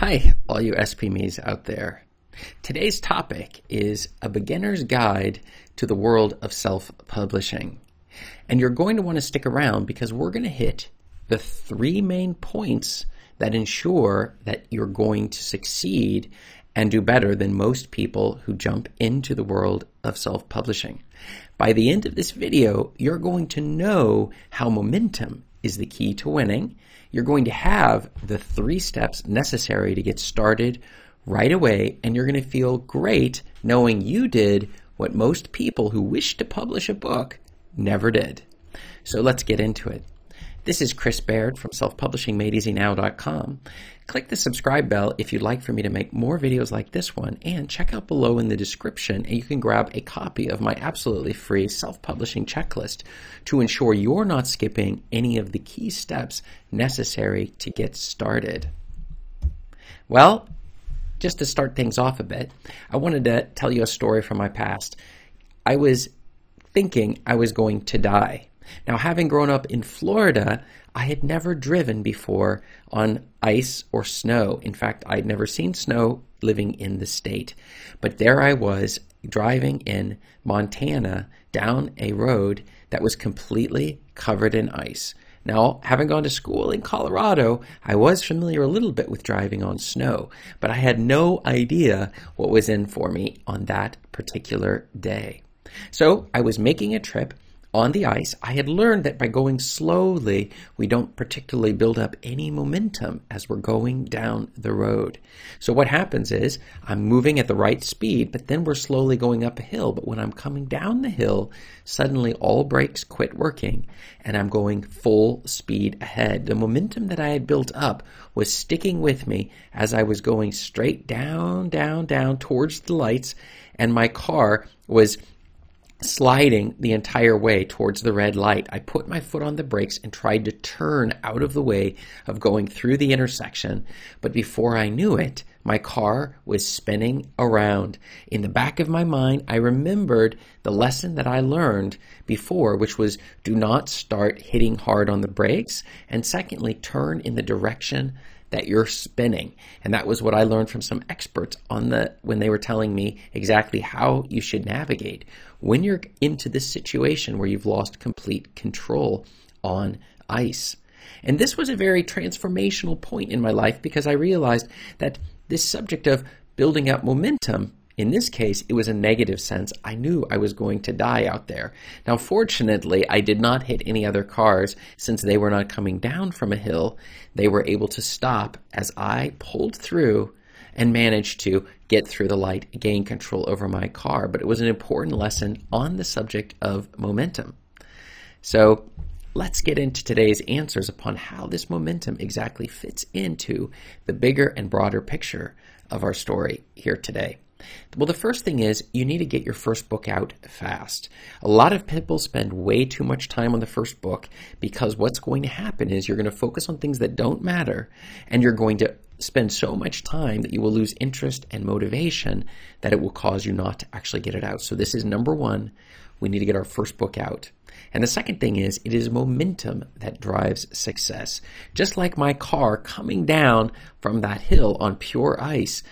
Hi, all you SPMEs out there. Today's topic is a beginner's guide to the world of self publishing. And you're going to want to stick around because we're going to hit the three main points that ensure that you're going to succeed and do better than most people who jump into the world of self publishing. By the end of this video, you're going to know how momentum is the key to winning. You're going to have the three steps necessary to get started right away, and you're going to feel great knowing you did what most people who wish to publish a book never did. So let's get into it. This is Chris Baird from selfpublishingmadeeasynow.com. Click the subscribe bell if you'd like for me to make more videos like this one, and check out below in the description and you can grab a copy of my absolutely free self-publishing checklist to ensure you're not skipping any of the key steps necessary to get started. Well, just to start things off a bit, I wanted to tell you a story from my past. I was thinking I was going to die now, having grown up in Florida, I had never driven before on ice or snow. In fact, I'd never seen snow living in the state. But there I was driving in Montana down a road that was completely covered in ice. Now, having gone to school in Colorado, I was familiar a little bit with driving on snow, but I had no idea what was in for me on that particular day. So I was making a trip on the ice, I had learned that by going slowly, we don't particularly build up any momentum as we're going down the road. So what happens is I'm moving at the right speed, but then we're slowly going up a hill. But when I'm coming down the hill, suddenly all brakes quit working and I'm going full speed ahead. The momentum that I had built up was sticking with me as I was going straight down, down, down towards the lights and my car was sliding the entire way towards the red light, I put my foot on the brakes and tried to turn out of the way of going through the intersection. But before I knew it, my car was spinning around. In the back of my mind, I remembered the lesson that I learned before, which was do not start hitting hard on the brakes. And secondly, turn in the direction that you're spinning. And that was what I learned from some experts on the when they were telling me exactly how you should navigate when you're into this situation where you've lost complete control on ice. And this was a very transformational point in my life because I realized that this subject of building up momentum in this case, it was a negative sense. I knew I was going to die out there. Now, fortunately, I did not hit any other cars since they were not coming down from a hill. They were able to stop as I pulled through and managed to get through the light, gain control over my car. But it was an important lesson on the subject of momentum. So, let's get into today's answers upon how this momentum exactly fits into the bigger and broader picture of our story here today. Well, the first thing is you need to get your first book out fast. A lot of people spend way too much time on the first book because what's going to happen is you're going to focus on things that don't matter and you're going to spend so much time that you will lose interest and motivation that it will cause you not to actually get it out. So this is number one. We need to get our first book out. And the second thing is, it is momentum that drives success. Just like my car coming down from that hill on pure ice,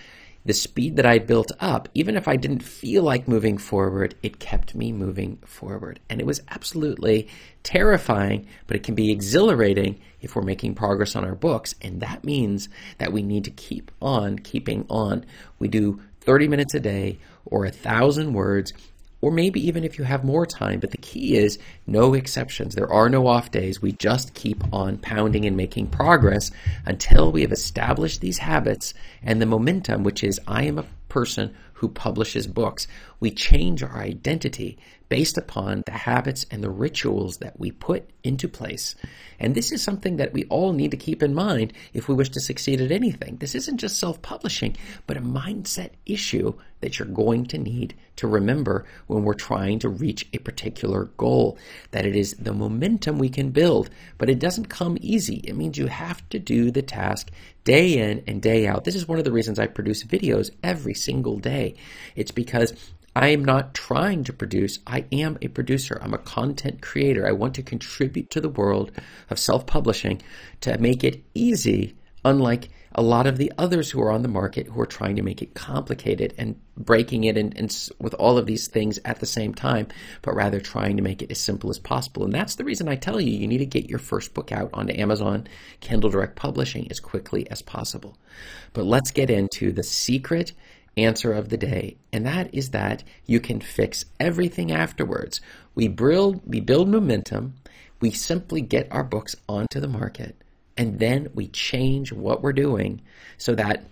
the speed that I built up, even if I didn't feel like moving forward, it kept me moving forward. And it was absolutely terrifying, but it can be exhilarating if we're making progress on our books. And that means that we need to keep on keeping on. We do 30 minutes a day or a thousand words or maybe even if you have more time. But the key is no exceptions. There are no off days. We just keep on pounding and making progress until we have established these habits and the momentum, which is I am a person who publishes books. We change our identity based upon the habits and the rituals that we put into place. And this is something that we all need to keep in mind if we wish to succeed at anything. This isn't just self publishing, but a mindset issue that you're going to need to remember when we're trying to reach a particular goal. That it is the momentum we can build, but it doesn't come easy. It means you have to do the task day in and day out. This is one of the reasons I produce videos every single day. It's because I am not trying to produce. I am a producer. I'm a content creator. I want to contribute to the world of self publishing to make it easy unlike a lot of the others who are on the market who are trying to make it complicated and breaking it and, and, with all of these things at the same time, but rather trying to make it as simple as possible. And that's the reason I tell you, you need to get your first book out onto Amazon, Kindle Direct Publishing as quickly as possible. But let's get into the secret answer of the day, and that is that you can fix everything afterwards. We build, we build momentum. We simply get our books onto the market and then we change what we're doing so that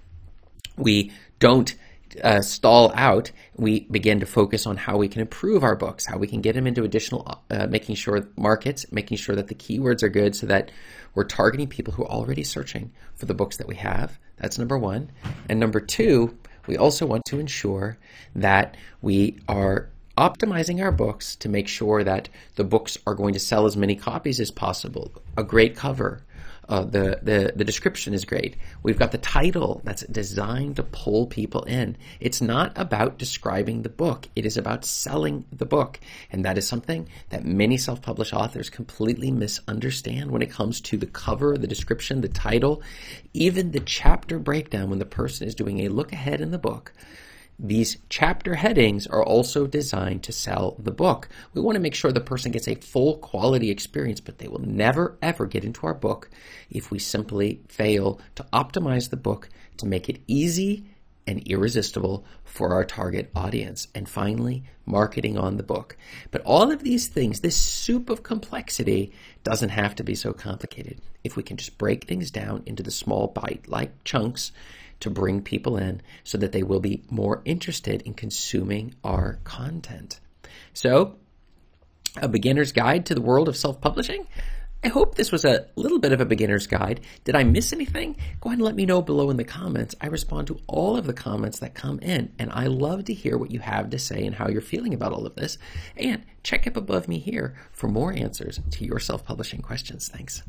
we don't uh, stall out. We begin to focus on how we can improve our books, how we can get them into additional, uh, making sure markets, making sure that the keywords are good so that we're targeting people who are already searching for the books that we have. That's number one. And number two, we also want to ensure that we are optimizing our books to make sure that the books are going to sell as many copies as possible. A great cover, uh, the, the, the description is great. We've got the title that's designed to pull people in. It's not about describing the book. It is about selling the book. And that is something that many self-published authors completely misunderstand when it comes to the cover, the description, the title, even the chapter breakdown when the person is doing a look ahead in the book. These chapter headings are also designed to sell the book. We want to make sure the person gets a full quality experience, but they will never ever get into our book if we simply fail to optimize the book to make it easy and irresistible for our target audience. And finally, marketing on the book. But all of these things, this soup of complexity, doesn't have to be so complicated. If we can just break things down into the small bite like chunks to bring people in so that they will be more interested in consuming our content. So, a beginner's guide to the world of self publishing. I hope this was a little bit of a beginner's guide. Did I miss anything? Go ahead and let me know below in the comments. I respond to all of the comments that come in, and I love to hear what you have to say and how you're feeling about all of this. And check up above me here for more answers to your self publishing questions. Thanks.